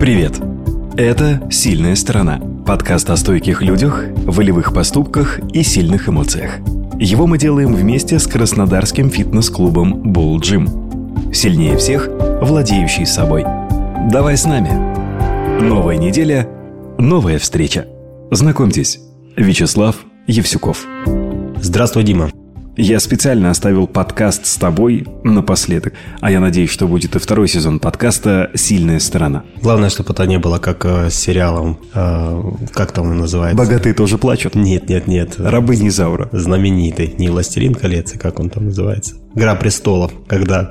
Привет! Это «Сильная сторона» – подкаст о стойких людях, волевых поступках и сильных эмоциях. Его мы делаем вместе с краснодарским фитнес-клубом Bull Gym. Сильнее всех, владеющий собой. Давай с нами. Новая неделя, новая встреча. Знакомьтесь, Вячеслав Евсюков. Здравствуй, Дима. Я специально оставил подкаст с тобой напоследок, а я надеюсь, что будет и второй сезон подкаста «Сильная сторона». Главное, чтобы это не было как э, с сериалом, э, как там он называется? «Богатые тоже плачут». Нет, нет, нет. «Рабы Низаура». Знаменитый, не «Властелин колец», а как он там называется? «Игра престолов», когда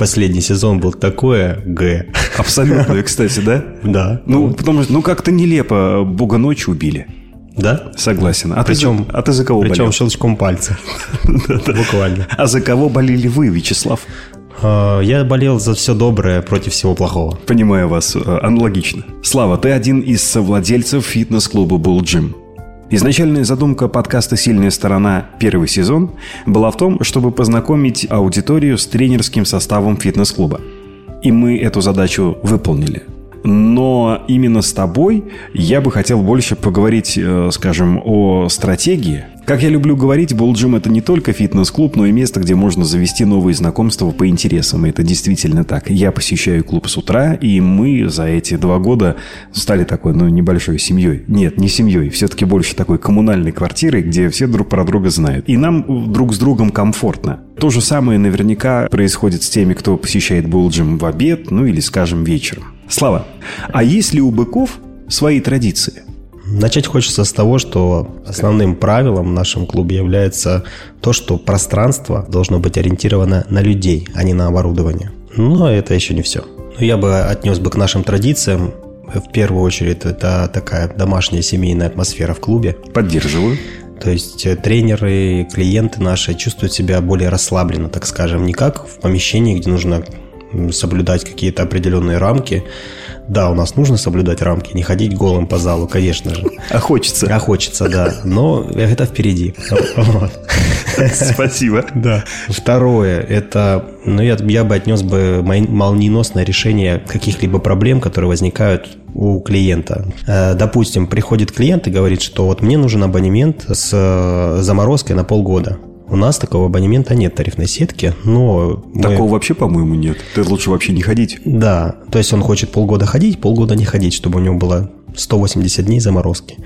последний сезон был такое Г. Абсолютно, кстати, да? Да. Ну, потому что, ну, как-то нелепо Бога ночи убили. Да? Согласен. А причем, ты, а ты за кого причем болел? щелчком пальца. Буквально. А за кого болели вы, Вячеслав? А, я болел за все доброе против всего плохого. Понимаю вас, э, аналогично. Слава, ты один из совладельцев фитнес-клуба Bull Gym. Изначальная задумка подкаста «Сильная сторона» первый сезон была в том, чтобы познакомить аудиторию с тренерским составом фитнес-клуба. И мы эту задачу выполнили – но именно с тобой я бы хотел больше поговорить, э, скажем, о стратегии. Как я люблю говорить, Булджим это не только фитнес-клуб, но и место, где можно завести новые знакомства по интересам. И это действительно так. Я посещаю клуб с утра, и мы за эти два года стали такой, ну, небольшой семьей. Нет, не семьей, все-таки больше такой коммунальной квартирой, где все друг про друга знают. И нам друг с другом комфортно. То же самое наверняка происходит с теми, кто посещает Булджим в обед, ну или, скажем, вечером. Слава, а есть ли у быков свои традиции? Начать хочется с того, что основным правилом в нашем клубе является то, что пространство должно быть ориентировано на людей, а не на оборудование. Но это еще не все. Я бы отнес бы к нашим традициям в первую очередь это такая домашняя семейная атмосфера в клубе. Поддерживаю. То есть э, тренеры, клиенты наши чувствуют себя более расслабленно, так скажем, не как в помещении, где нужно соблюдать какие-то определенные рамки. Да, у нас нужно соблюдать рамки, не ходить голым по залу, конечно же. А хочется. А хочется, да. Но это впереди. Спасибо. Да. Второе, это, ну, я, я бы отнес бы молниеносное решение каких-либо проблем, которые возникают у клиента. Э, допустим, приходит клиент и говорит, что вот мне нужен абонемент с э, заморозкой на полгода. У нас такого абонемента нет тарифной сетки, но... Такого мы... вообще, по-моему, нет. Ты лучше вообще не ходить. Да, то есть он хочет полгода ходить, полгода не ходить, чтобы у него было 180 дней заморозки.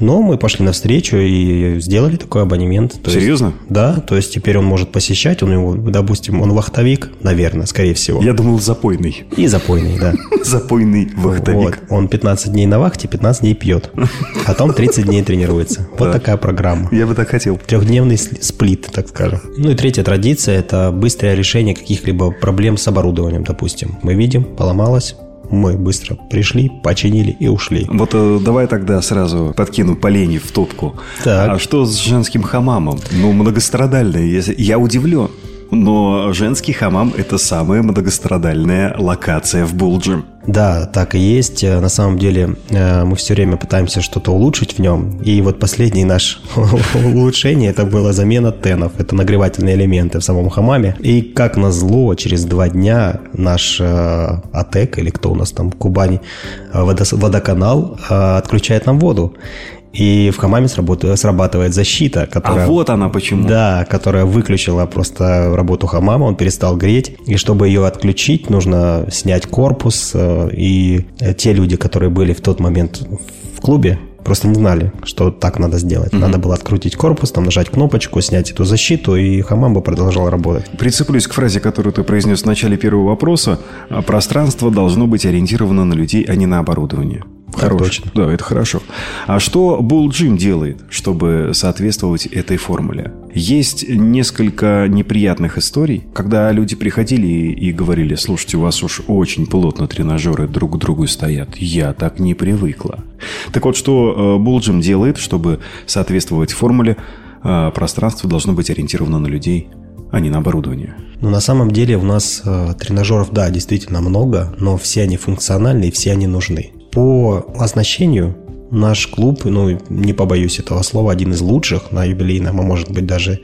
Но мы пошли навстречу и сделали такой абонемент. То Серьезно? Есть, да, то есть теперь он может посещать, он его, допустим, он вахтовик, наверное, скорее всего. Я думал, запойный. И запойный, да. Запойный вахтовик. Вот. Он 15 дней на вахте, 15 дней пьет. Потом 30 дней тренируется. Вот такая программа. Я бы так хотел. Трехдневный сплит, так скажем. Ну и третья традиция – это быстрое решение каких-либо проблем с оборудованием, допустим. Мы видим, поломалось, мы быстро пришли, починили и ушли. Вот э, давай тогда сразу подкину поленье в топку. Так. А что с женским хамамом? Ну, многострадальное. Я удивлен. Но женский хамам – это самая многострадальная локация в Булджи. Да, так и есть. Э, на самом деле э, мы все время пытаемся что-то улучшить в нем. И вот последний наш улучшение – это была замена тенов. Это нагревательные элементы в самом хамаме. И как назло, через два дня наш э, АТЭК, или кто у нас там, Кубани, водоканал отключает нам воду. И в хамаме срабатывает защита, которая... А вот она почему. Да, которая выключила просто работу хамама, он перестал греть. И чтобы ее отключить, нужно снять корпус. Э, и те люди, которые были в тот момент в клубе, просто не знали, что так надо сделать. Угу. Надо было открутить корпус, там нажать кнопочку, снять эту защиту, и хамам бы продолжал работать. Прицеплюсь к фразе, которую ты произнес в начале первого вопроса. Пространство должно быть ориентировано на людей, а не на оборудование. Хорошо. Точно. Да, это хорошо. А что Bull Gym делает, чтобы соответствовать этой формуле? Есть несколько неприятных историй, когда люди приходили и говорили, слушайте, у вас уж очень плотно тренажеры друг к другу стоят. Я так не привыкла. Так вот, что Bull э, Gym делает, чтобы соответствовать формуле, э, пространство должно быть ориентировано на людей, а не на оборудование. Ну, на самом деле у нас э, тренажеров, да, действительно много, но все они функциональны и все они нужны по оснащению Наш клуб, ну, не побоюсь этого слова, один из лучших на юбилейном, а может быть даже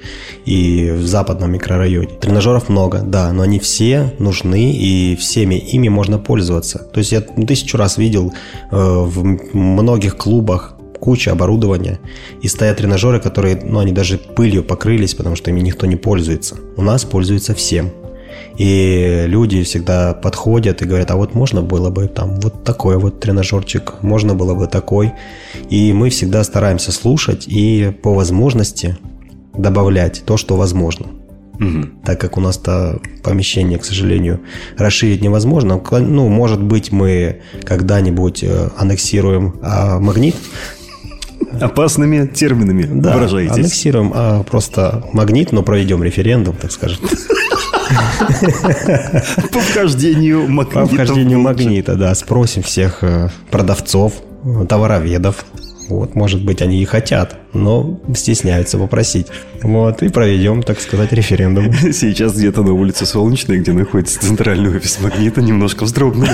и в западном микрорайоне. Тренажеров много, да, но они все нужны, и всеми ими можно пользоваться. То есть я тысячу раз видел э, в многих клубах куча оборудования, и стоят тренажеры, которые, ну, они даже пылью покрылись, потому что ими никто не пользуется. У нас пользуются всем. И люди всегда подходят и говорят, а вот можно было бы там вот такой вот тренажерчик, можно было бы такой. И мы всегда стараемся слушать и по возможности добавлять то, что возможно. Угу. Так как у нас-то помещение, к сожалению, расширить невозможно. Ну, может быть, мы когда-нибудь э, аннексируем а, магнит. Опасными терминами да, выражаетесь. аннексируем а, просто магнит, но проведем референдум, так скажем. По вхождению магнита. По вхождению магнита, да. Спросим всех э, продавцов, товароведов. Вот, может быть, они и хотят но стесняются попросить. Вот, и проведем, так сказать, референдум. Сейчас где-то на улице Солнечной, где находится центральный офис Магнита, немножко вздрогнули.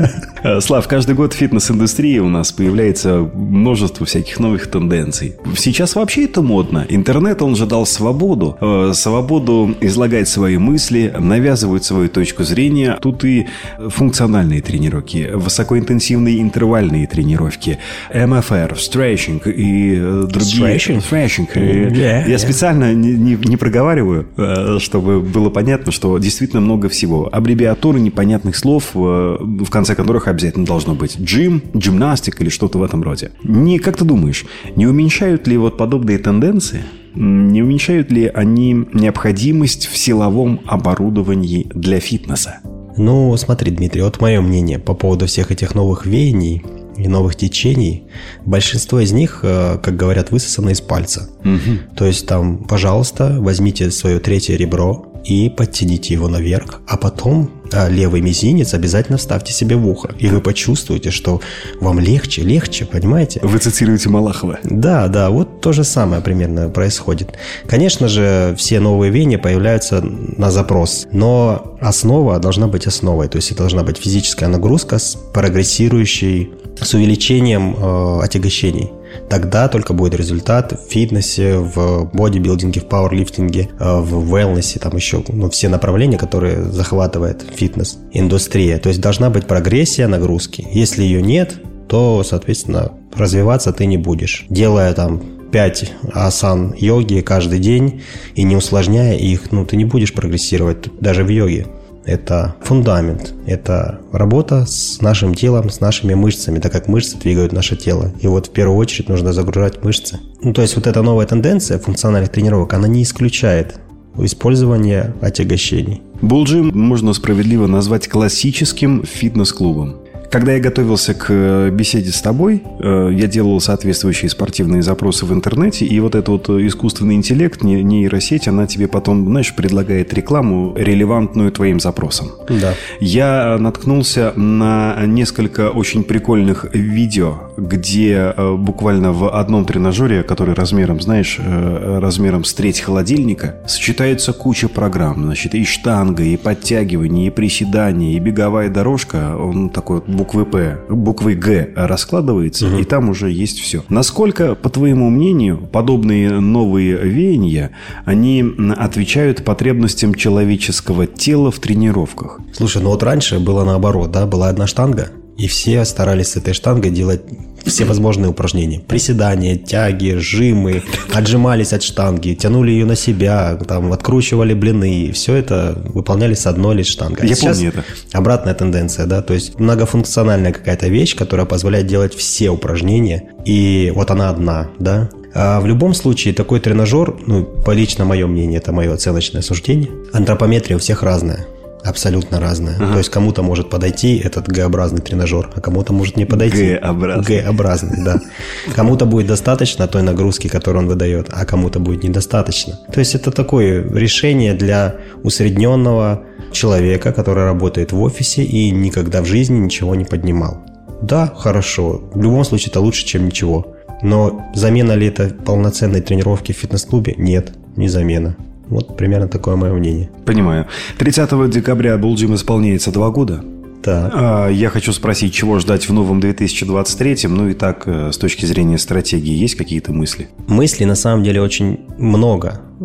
Слав, каждый год в фитнес-индустрии у нас появляется множество всяких новых тенденций. Сейчас вообще это модно. Интернет, он же дал свободу. Э, свободу излагать свои мысли, навязывать свою точку зрения. Тут и функциональные тренировки, высокоинтенсивные интервальные тренировки, МФР, стретчинг и э, другие? Thrashing. Yeah, Я специально не, не, не проговариваю, э, чтобы было понятно, что действительно много всего. Аббревиатуры непонятных слов, э, в конце которых обязательно должно быть джим, гимнастик или что-то в этом роде. Не, как ты думаешь, не уменьшают ли вот подобные тенденции не уменьшают ли они необходимость в силовом оборудовании для фитнеса? Ну, смотри, Дмитрий, вот мое мнение по поводу всех этих новых веяний – и новых течений, большинство из них, э, как говорят, высосано из пальца. Угу. То есть там, пожалуйста, возьмите свое третье ребро и подтяните его наверх, а потом левый мизинец обязательно вставьте себе в ухо, и вы почувствуете, что вам легче, легче, понимаете? Вы цитируете Малахова. Да, да, вот то же самое примерно происходит. Конечно же, все новые веяния появляются на запрос, но основа должна быть основой, то есть это должна быть физическая нагрузка с прогрессирующей с увеличением э, отягощений. Тогда только будет результат в фитнесе, в бодибилдинге, в пауэрлифтинге, э, в wellness, там еще ну, все направления, которые захватывает фитнес-индустрия. То есть должна быть прогрессия нагрузки. Если ее нет, то, соответственно, развиваться ты не будешь. Делая там 5 асан йоги каждый день и не усложняя их, ну, ты не будешь прогрессировать даже в йоге это фундамент, это работа с нашим телом, с нашими мышцами, так как мышцы двигают наше тело. И вот в первую очередь нужно загружать мышцы. Ну, то есть вот эта новая тенденция функциональных тренировок, она не исключает использование отягощений. Булджим можно справедливо назвать классическим фитнес-клубом. Когда я готовился к э, беседе с тобой, э, я делал соответствующие спортивные запросы в интернете, и вот этот вот искусственный интеллект, нейросеть, она тебе потом, знаешь, предлагает рекламу, релевантную твоим запросам. Да. Я наткнулся на несколько очень прикольных видео, где э, буквально в одном тренажере, который размером, знаешь, размером с треть холодильника, сочетается куча программ. Значит, и штанга, и подтягивание, и приседание, и беговая дорожка. Он такой вот буквы П, буквы Г раскладывается, угу. и там уже есть все. Насколько, по твоему мнению, подобные новые веяния, они отвечают потребностям человеческого тела в тренировках? Слушай, ну вот раньше было наоборот, да, была одна штанга, и все старались с этой штангой делать все возможные упражнения. Приседания, тяги, жимы, отжимались от штанги, тянули ее на себя, там, откручивали блины. Все это выполняли с одной лишь штангой. Я а помню это. Обратная тенденция, да, то есть многофункциональная какая-то вещь, которая позволяет делать все упражнения, и вот она одна, да, а в любом случае, такой тренажер, ну, по лично мое мнение, это мое оценочное суждение, антропометрия у всех разная абсолютно разная. Ага. То есть кому-то может подойти этот Г-образный тренажер, а кому-то может не подойти. Г-образный. Г-образный, да. Кому-то будет достаточно той нагрузки, которую он выдает, а кому-то будет недостаточно. То есть это такое решение для усредненного человека, который работает в офисе и никогда в жизни ничего не поднимал. Да, хорошо. В любом случае это лучше, чем ничего. Но замена ли это полноценной тренировки в фитнес-клубе? Нет, не замена. Вот примерно такое мое мнение. Понимаю. 30 декабря Булджим исполняется два года. Так. А, я хочу спросить, чего ждать в новом 2023? Ну и так, э, с точки зрения стратегии, есть какие-то мысли? Мыслей на самом деле очень много. Э,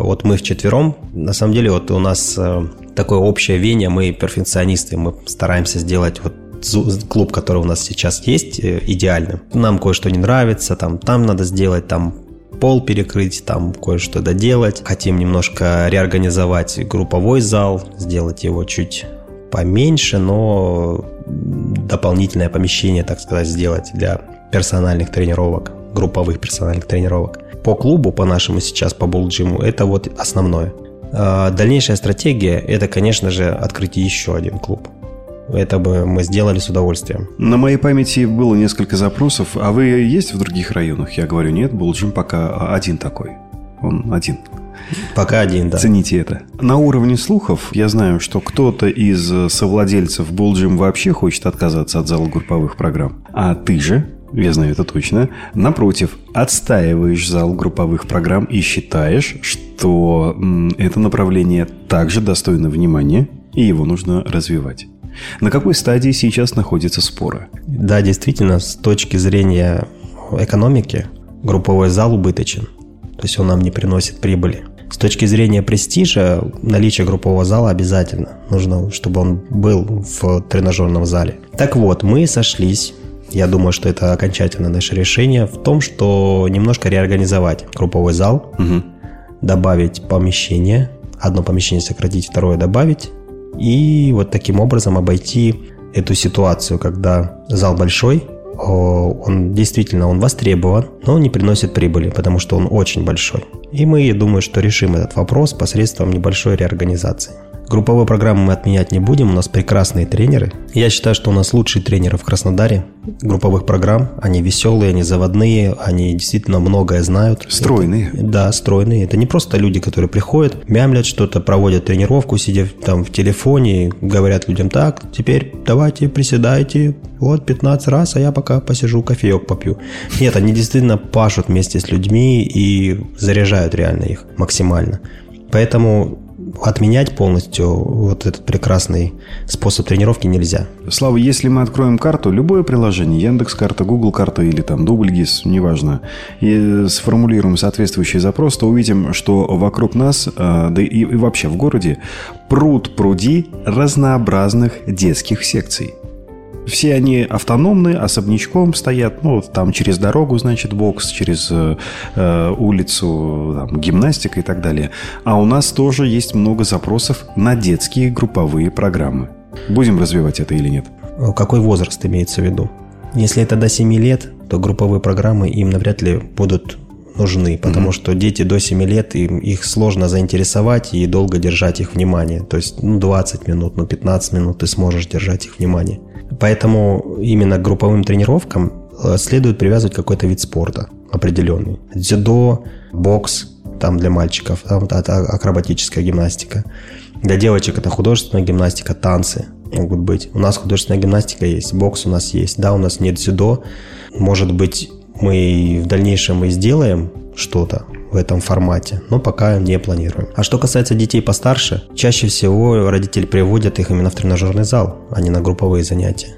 вот мы вчетвером, на самом деле вот у нас э, такое общее веяние, мы перфекционисты, мы стараемся сделать вот клуб, который у нас сейчас есть, идеальным. Нам кое-что не нравится, там, там надо сделать, там пол перекрыть, там кое-что доделать. Хотим немножко реорганизовать групповой зал, сделать его чуть поменьше, но дополнительное помещение, так сказать, сделать для персональных тренировок, групповых персональных тренировок. По клубу, по нашему сейчас, по булджиму, это вот основное. А дальнейшая стратегия – это, конечно же, открыть еще один клуб. Это бы мы сделали с удовольствием. На моей памяти было несколько запросов. А вы есть в других районах? Я говорю, нет, Булджим пока один такой. Он один. Пока один, да. Цените это. На уровне слухов я знаю, что кто-то из совладельцев Булджим вообще хочет отказаться от зала групповых программ. А ты же, я знаю это точно, напротив, отстаиваешь зал групповых программ и считаешь, что это направление также достойно внимания и его нужно развивать. На какой стадии сейчас находятся споры? Да, действительно, с точки зрения экономики групповой зал убыточен. То есть он нам не приносит прибыли. С точки зрения престижа, наличие группового зала обязательно. Нужно, чтобы он был в тренажерном зале. Так вот, мы сошлись я думаю, что это окончательно наше решение в том, что немножко реорганизовать групповой зал, угу. добавить помещение, одно помещение сократить, второе добавить, и вот таким образом обойти эту ситуацию, когда зал большой, он действительно он востребован, но он не приносит прибыли, потому что он очень большой. И мы, я думаю, что решим этот вопрос посредством небольшой реорганизации. Групповые программы мы отменять не будем, у нас прекрасные тренеры. Я считаю, что у нас лучшие тренеры в Краснодаре групповых программ. Они веселые, они заводные, они действительно многое знают. Стройные. Это, да, стройные. Это не просто люди, которые приходят, мямлят что-то, проводят тренировку, сидя там в телефоне, говорят людям так, теперь давайте приседайте, вот 15 раз, а я пока посижу, кофеек попью. Нет, они действительно пашут вместе с людьми и заряжают реально их максимально. Поэтому отменять полностью вот этот прекрасный способ тренировки нельзя. Слава, если мы откроем карту, любое приложение, Яндекс карта, Google карта или там Дубльгиз, неважно, и сформулируем соответствующий запрос, то увидим, что вокруг нас, э, да и вообще в городе, пруд пруди разнообразных детских секций. Все они автономные, особнячком стоят. Ну, там через дорогу, значит, бокс, через э, э, улицу, там, гимнастика и так далее. А у нас тоже есть много запросов на детские групповые программы. Будем развивать это или нет? Какой возраст имеется в виду? Если это до 7 лет, то групповые программы им навряд ли будут нужны, потому mm-hmm. что дети до 7 лет, им, их сложно заинтересовать и долго держать их внимание. То есть ну, 20 минут, ну 15 минут ты сможешь держать их внимание. Поэтому именно к групповым тренировкам э, следует привязывать какой-то вид спорта определенный. Дзюдо, бокс, там для мальчиков, там это акробатическая гимнастика. Для девочек это художественная гимнастика, танцы могут быть. У нас художественная гимнастика есть, бокс у нас есть. Да, у нас нет дзюдо. Может быть, мы в дальнейшем и сделаем что-то в этом формате, но пока не планируем. А что касается детей постарше, чаще всего родители приводят их именно в тренажерный зал, а не на групповые занятия.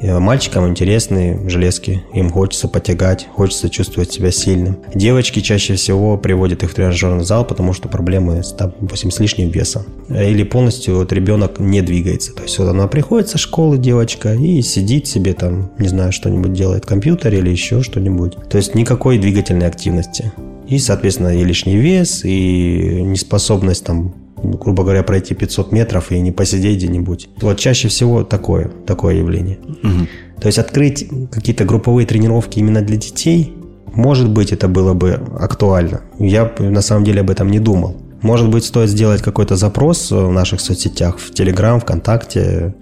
И мальчикам интересны железки, им хочется потягать, хочется чувствовать себя сильным. Девочки чаще всего приводят их в тренажерный зал, потому что проблемы с, допустим, с лишним весом. Или полностью вот ребенок не двигается. То есть вот она приходит со школы, девочка, и сидит себе там, не знаю, что-нибудь делает в компьютере или еще что-нибудь. То есть никакой двигательной активности. И, соответственно, и лишний вес, и неспособность там грубо говоря, пройти 500 метров и не посидеть где-нибудь. Вот чаще всего такое, такое явление. Угу. То есть открыть какие-то групповые тренировки именно для детей, может быть, это было бы актуально. Я на самом деле об этом не думал. Может быть, стоит сделать какой-то запрос в наших соцсетях, в Телеграм, ВКонтакте,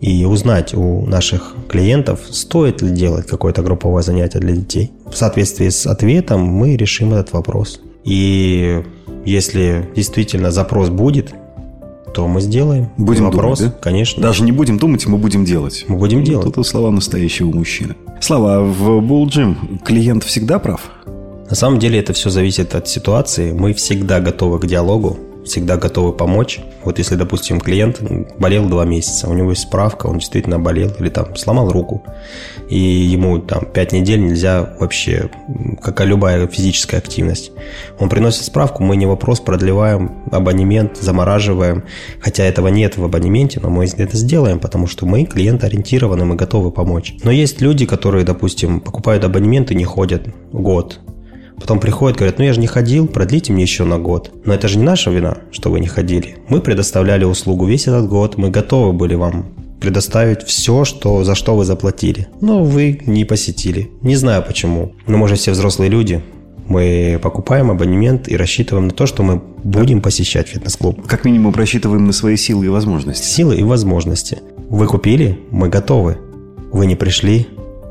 и узнать у наших клиентов, стоит ли делать какое-то групповое занятие для детей. В соответствии с ответом мы решим этот вопрос. И если действительно запрос будет, то мы сделаем. Будем вопрос, думать, да? конечно. Даже не будем думать, мы будем делать. Мы будем делать. Это слова настоящего мужчины. Слава, в Bull Gym клиент всегда прав? На самом деле это все зависит от ситуации. Мы всегда готовы к диалогу всегда готовы помочь. Вот если, допустим, клиент болел два месяца, у него есть справка, он действительно болел или там сломал руку, и ему там пять недель нельзя вообще, как и любая физическая активность. Он приносит справку, мы не вопрос, продлеваем абонемент, замораживаем, хотя этого нет в абонементе, но мы это сделаем, потому что мы клиент ориентированы, мы готовы помочь. Но есть люди, которые, допустим, покупают абонемент и не ходят год, Потом приходят, говорят, ну я же не ходил, продлите мне еще на год. Но это же не наша вина, что вы не ходили. Мы предоставляли услугу весь этот год, мы готовы были вам предоставить все, что, за что вы заплатили. Но вы не посетили. Не знаю почему. Но мы же все взрослые люди. Мы покупаем абонемент и рассчитываем на то, что мы будем посещать фитнес-клуб. Как минимум рассчитываем на свои силы и возможности. Силы и возможности. Вы купили, мы готовы. Вы не пришли,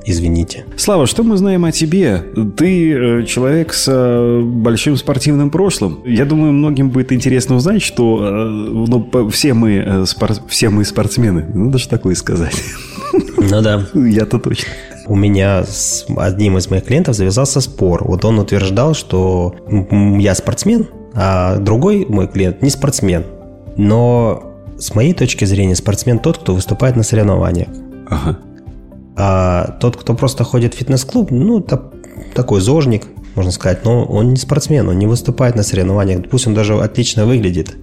извините. Слава, что мы знаем о тебе? Ты э, человек с э, большим спортивным прошлым. Я думаю, многим будет интересно узнать, что э, ну, все, мы, спор... все мы спортсмены. Ну, даже такое сказать. Ну да. Я-то точно. У меня с одним из моих клиентов завязался спор. Вот он утверждал, что я спортсмен, а другой мой клиент не спортсмен. Но с моей точки зрения спортсмен тот, кто выступает на соревнованиях. Ага. А тот, кто просто ходит в фитнес-клуб, ну, та, такой зожник, можно сказать, но он не спортсмен, он не выступает на соревнованиях, пусть он даже отлично выглядит.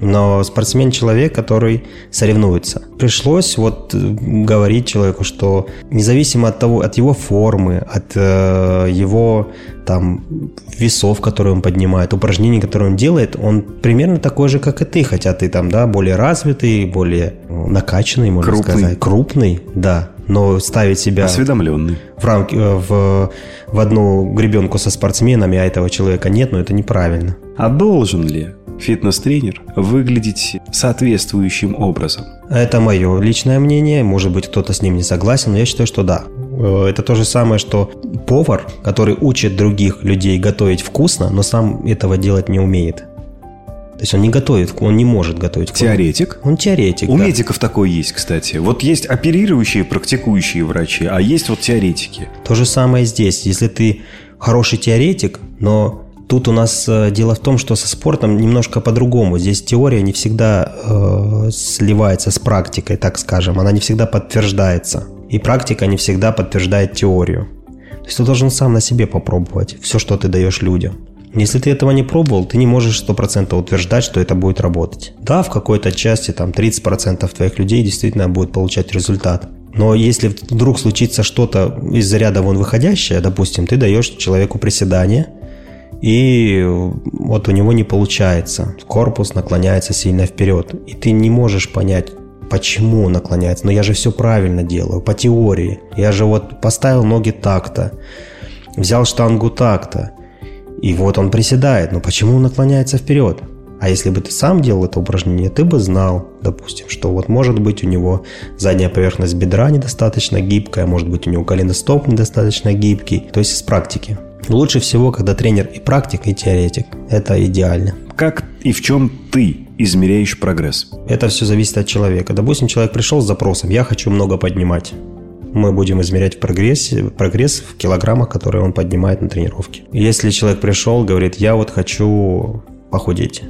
Но спортсмен человек, который соревнуется. Пришлось вот э, говорить человеку, что независимо от того, от его формы, от э, его там весов, которые он поднимает, упражнений, которые он делает, он примерно такой же, как и ты, хотя ты там, да, более развитый, более накачанный, можно крупный. сказать, крупный, да но ставить себя... Осведомленный. В, рамки, э, в, в одну гребенку со спортсменами, а этого человека нет, но это неправильно. А должен ли фитнес-тренер выглядеть соответствующим образом? Это мое личное мнение. Может быть, кто-то с ним не согласен, но я считаю, что да. Э, это то же самое, что повар, который учит других людей готовить вкусно, но сам этого делать не умеет. То есть он не готовит, он не может готовить. Теоретик? Он теоретик, У да. медиков такой есть, кстати. Вот есть оперирующие, практикующие врачи, а есть вот теоретики. То же самое здесь. Если ты хороший теоретик, но Тут у нас э, дело в том, что со спортом немножко по-другому. Здесь теория не всегда э, сливается с практикой, так скажем. Она не всегда подтверждается. И практика не всегда подтверждает теорию. То есть ты должен сам на себе попробовать все, что ты даешь людям. Если ты этого не пробовал, ты не можешь 100% утверждать, что это будет работать. Да, в какой-то части там 30% твоих людей действительно будет получать результат. Но если вдруг случится что-то из ряда вон выходящее, допустим, ты даешь человеку приседание, и вот у него не получается. Корпус наклоняется сильно вперед. И ты не можешь понять, почему он наклоняется. Но я же все правильно делаю, по теории. Я же вот поставил ноги так-то, взял штангу так-то. И вот он приседает, но почему он наклоняется вперед? А если бы ты сам делал это упражнение, ты бы знал, допустим, что вот может быть у него задняя поверхность бедра недостаточно гибкая, может быть у него голеностоп недостаточно гибкий, то есть из практики. Лучше всего, когда тренер и практик, и теоретик. Это идеально. Как и в чем ты измеряешь прогресс? Это все зависит от человека. Допустим, человек пришел с запросом «я хочу много поднимать» мы будем измерять прогресс, прогресс в килограммах, которые он поднимает на тренировке. Если человек пришел, говорит, я вот хочу похудеть,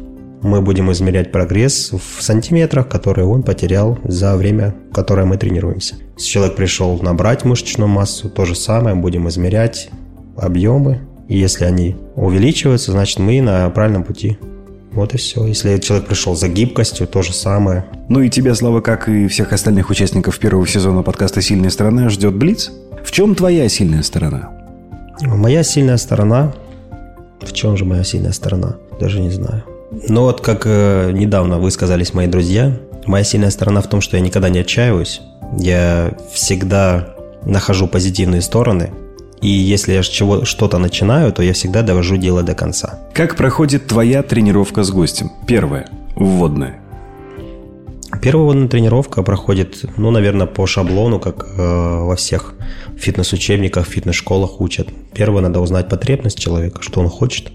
мы будем измерять прогресс в сантиметрах, которые он потерял за время, которое мы тренируемся. Если человек пришел набрать мышечную массу, то же самое, будем измерять объемы. И если они увеличиваются, значит мы на правильном пути. Вот и все. Если человек пришел за гибкостью, то же самое. Ну и тебя, Слава, как и всех остальных участников первого сезона подкаста «Сильная сторона» ждет Блиц. В чем твоя сильная сторона? Моя сильная сторона... В чем же моя сильная сторона? Даже не знаю. Но вот как э, недавно высказались мои друзья, моя сильная сторона в том, что я никогда не отчаиваюсь. Я всегда нахожу позитивные стороны – и если я чего, что-то начинаю, то я всегда довожу дело до конца. Как проходит твоя тренировка с гостем? Первая. Вводная. Первая вводная тренировка проходит, ну, наверное, по шаблону, как э, во всех фитнес-учебниках, фитнес-школах учат. Первое, надо узнать потребность человека, что он хочет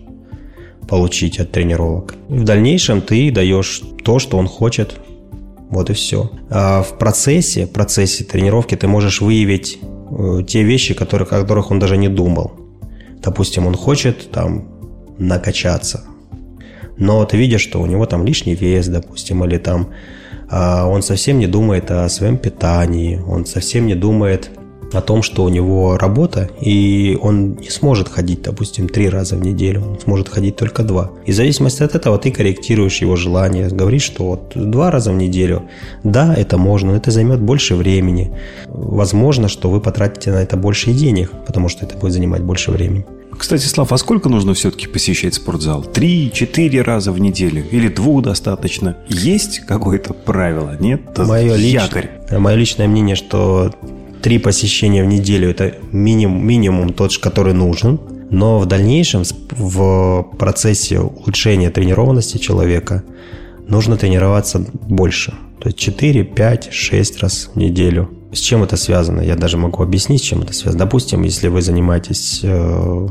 получить от тренировок. В дальнейшем ты даешь то, что он хочет. Вот и все. А в процессе, в процессе тренировки ты можешь выявить те вещи, которые, о которых он даже не думал. Допустим, он хочет там накачаться. но ты видишь, что у него там лишний вес, допустим, или там а, он совсем не думает о своем питании, он совсем не думает о том, что у него работа, и он не сможет ходить, допустим, три раза в неделю, он сможет ходить только два. И в зависимости от этого ты корректируешь его желание, говоришь, что вот два раза в неделю, да, это можно, но это займет больше времени. Возможно, что вы потратите на это больше денег, потому что это будет занимать больше времени. Кстати, Слав, а сколько нужно все-таки посещать спортзал? Три, четыре раза в неделю? Или двух достаточно? Есть какое-то правило, нет? Мое, якорь. Лич... Мое личное мнение, что три посещения в неделю – это минимум, минимум тот, который нужен. Но в дальнейшем, в процессе улучшения тренированности человека, нужно тренироваться больше. То есть 4, 5, 6 раз в неделю. С чем это связано? Я даже могу объяснить, с чем это связано. Допустим, если вы занимаетесь э,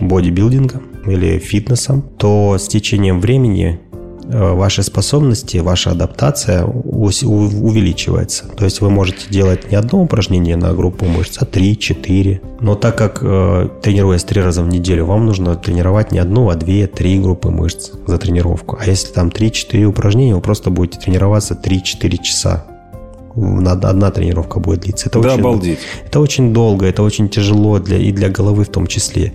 бодибилдингом или фитнесом, то с течением времени ваши способности, ваша адаптация увеличивается. То есть вы можете делать не одно упражнение на группу мышц, а три, четыре. Но так как э, тренируясь три раза в неделю, вам нужно тренировать не одну, а две, три группы мышц за тренировку. А если там 3-4 упражнения, вы просто будете тренироваться 3-4 часа одна тренировка будет длиться. Это да, очень, обалдеть. Это очень долго, это очень тяжело для, и для головы в том числе.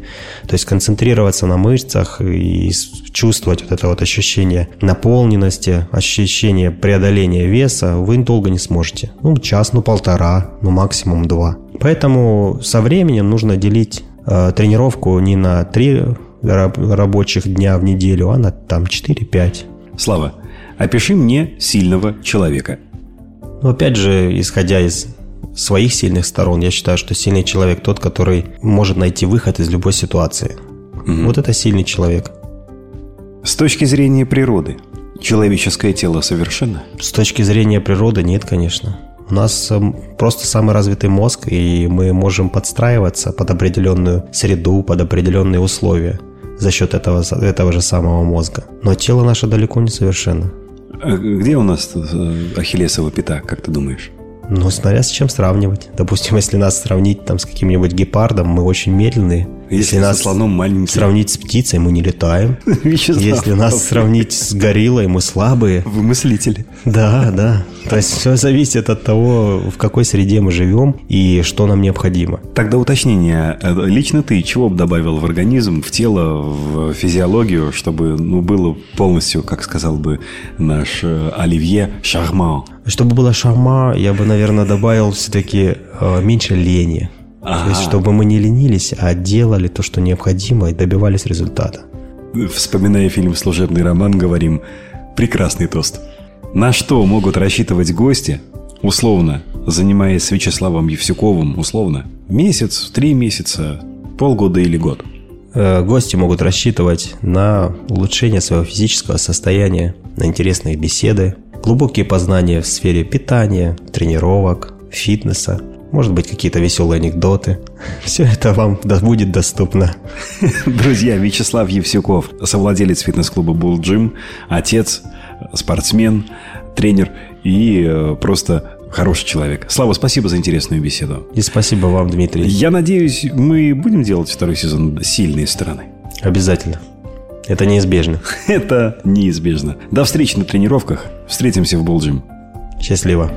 То есть концентрироваться на мышцах и чувствовать вот это вот ощущение наполненности, ощущение преодоления веса вы долго не сможете. Ну, час, ну, полтора, ну, максимум два. Поэтому со временем нужно делить э, тренировку не на три рабочих дня в неделю, а на там 4-5. Слава, опиши мне сильного человека – но опять же, исходя из своих сильных сторон, я считаю, что сильный человек тот, который может найти выход из любой ситуации. Угу. Вот это сильный человек. С точки зрения природы, человеческое тело совершенно? С точки зрения природы нет, конечно. У нас просто самый развитый мозг, и мы можем подстраиваться под определенную среду, под определенные условия за счет этого, этого же самого мозга. Но тело наше далеко не совершенно. А где у нас э, Ахиллесова пята, как ты думаешь? Ну, смотря с чем сравнивать. Допустим, если нас сравнить там с каким-нибудь гепардом, мы очень медленные. Если, если нас слоном маленький. сравнить с птицей, мы не летаем. Если нас сравнить с гориллой, мы слабые. Вы мыслители. Да, да. То есть все зависит от того, в какой среде мы живем и что нам необходимо. Тогда уточнение. Лично ты чего бы добавил в организм, в тело, в физиологию, чтобы ну, было полностью, как сказал бы наш э, Оливье, шарман? Чтобы было шарма, я бы, наверное, добавил все-таки э, меньше лени. Ага. То есть, чтобы мы не ленились, а делали то, что необходимо, и добивались результата. Вспоминая фильм «Служебный роман», говорим «Прекрасный тост». На что могут рассчитывать гости, условно, занимаясь Вячеславом Евсюковым, условно, месяц, три месяца, полгода или год? Э, гости могут рассчитывать на улучшение своего физического состояния, на интересные беседы, глубокие познания в сфере питания, тренировок, фитнеса, может быть, какие-то веселые анекдоты. Все это вам будет доступно. Друзья, Вячеслав Евсюков, совладелец фитнес-клуба Bull Gym, отец, спортсмен, тренер и э, просто хороший человек. Слава, спасибо за интересную беседу. И спасибо вам, Дмитрий. Я надеюсь, мы будем делать второй сезон сильные стороны. Обязательно. Это неизбежно. Это неизбежно. До встречи на тренировках. Встретимся в Булджим. Счастливо.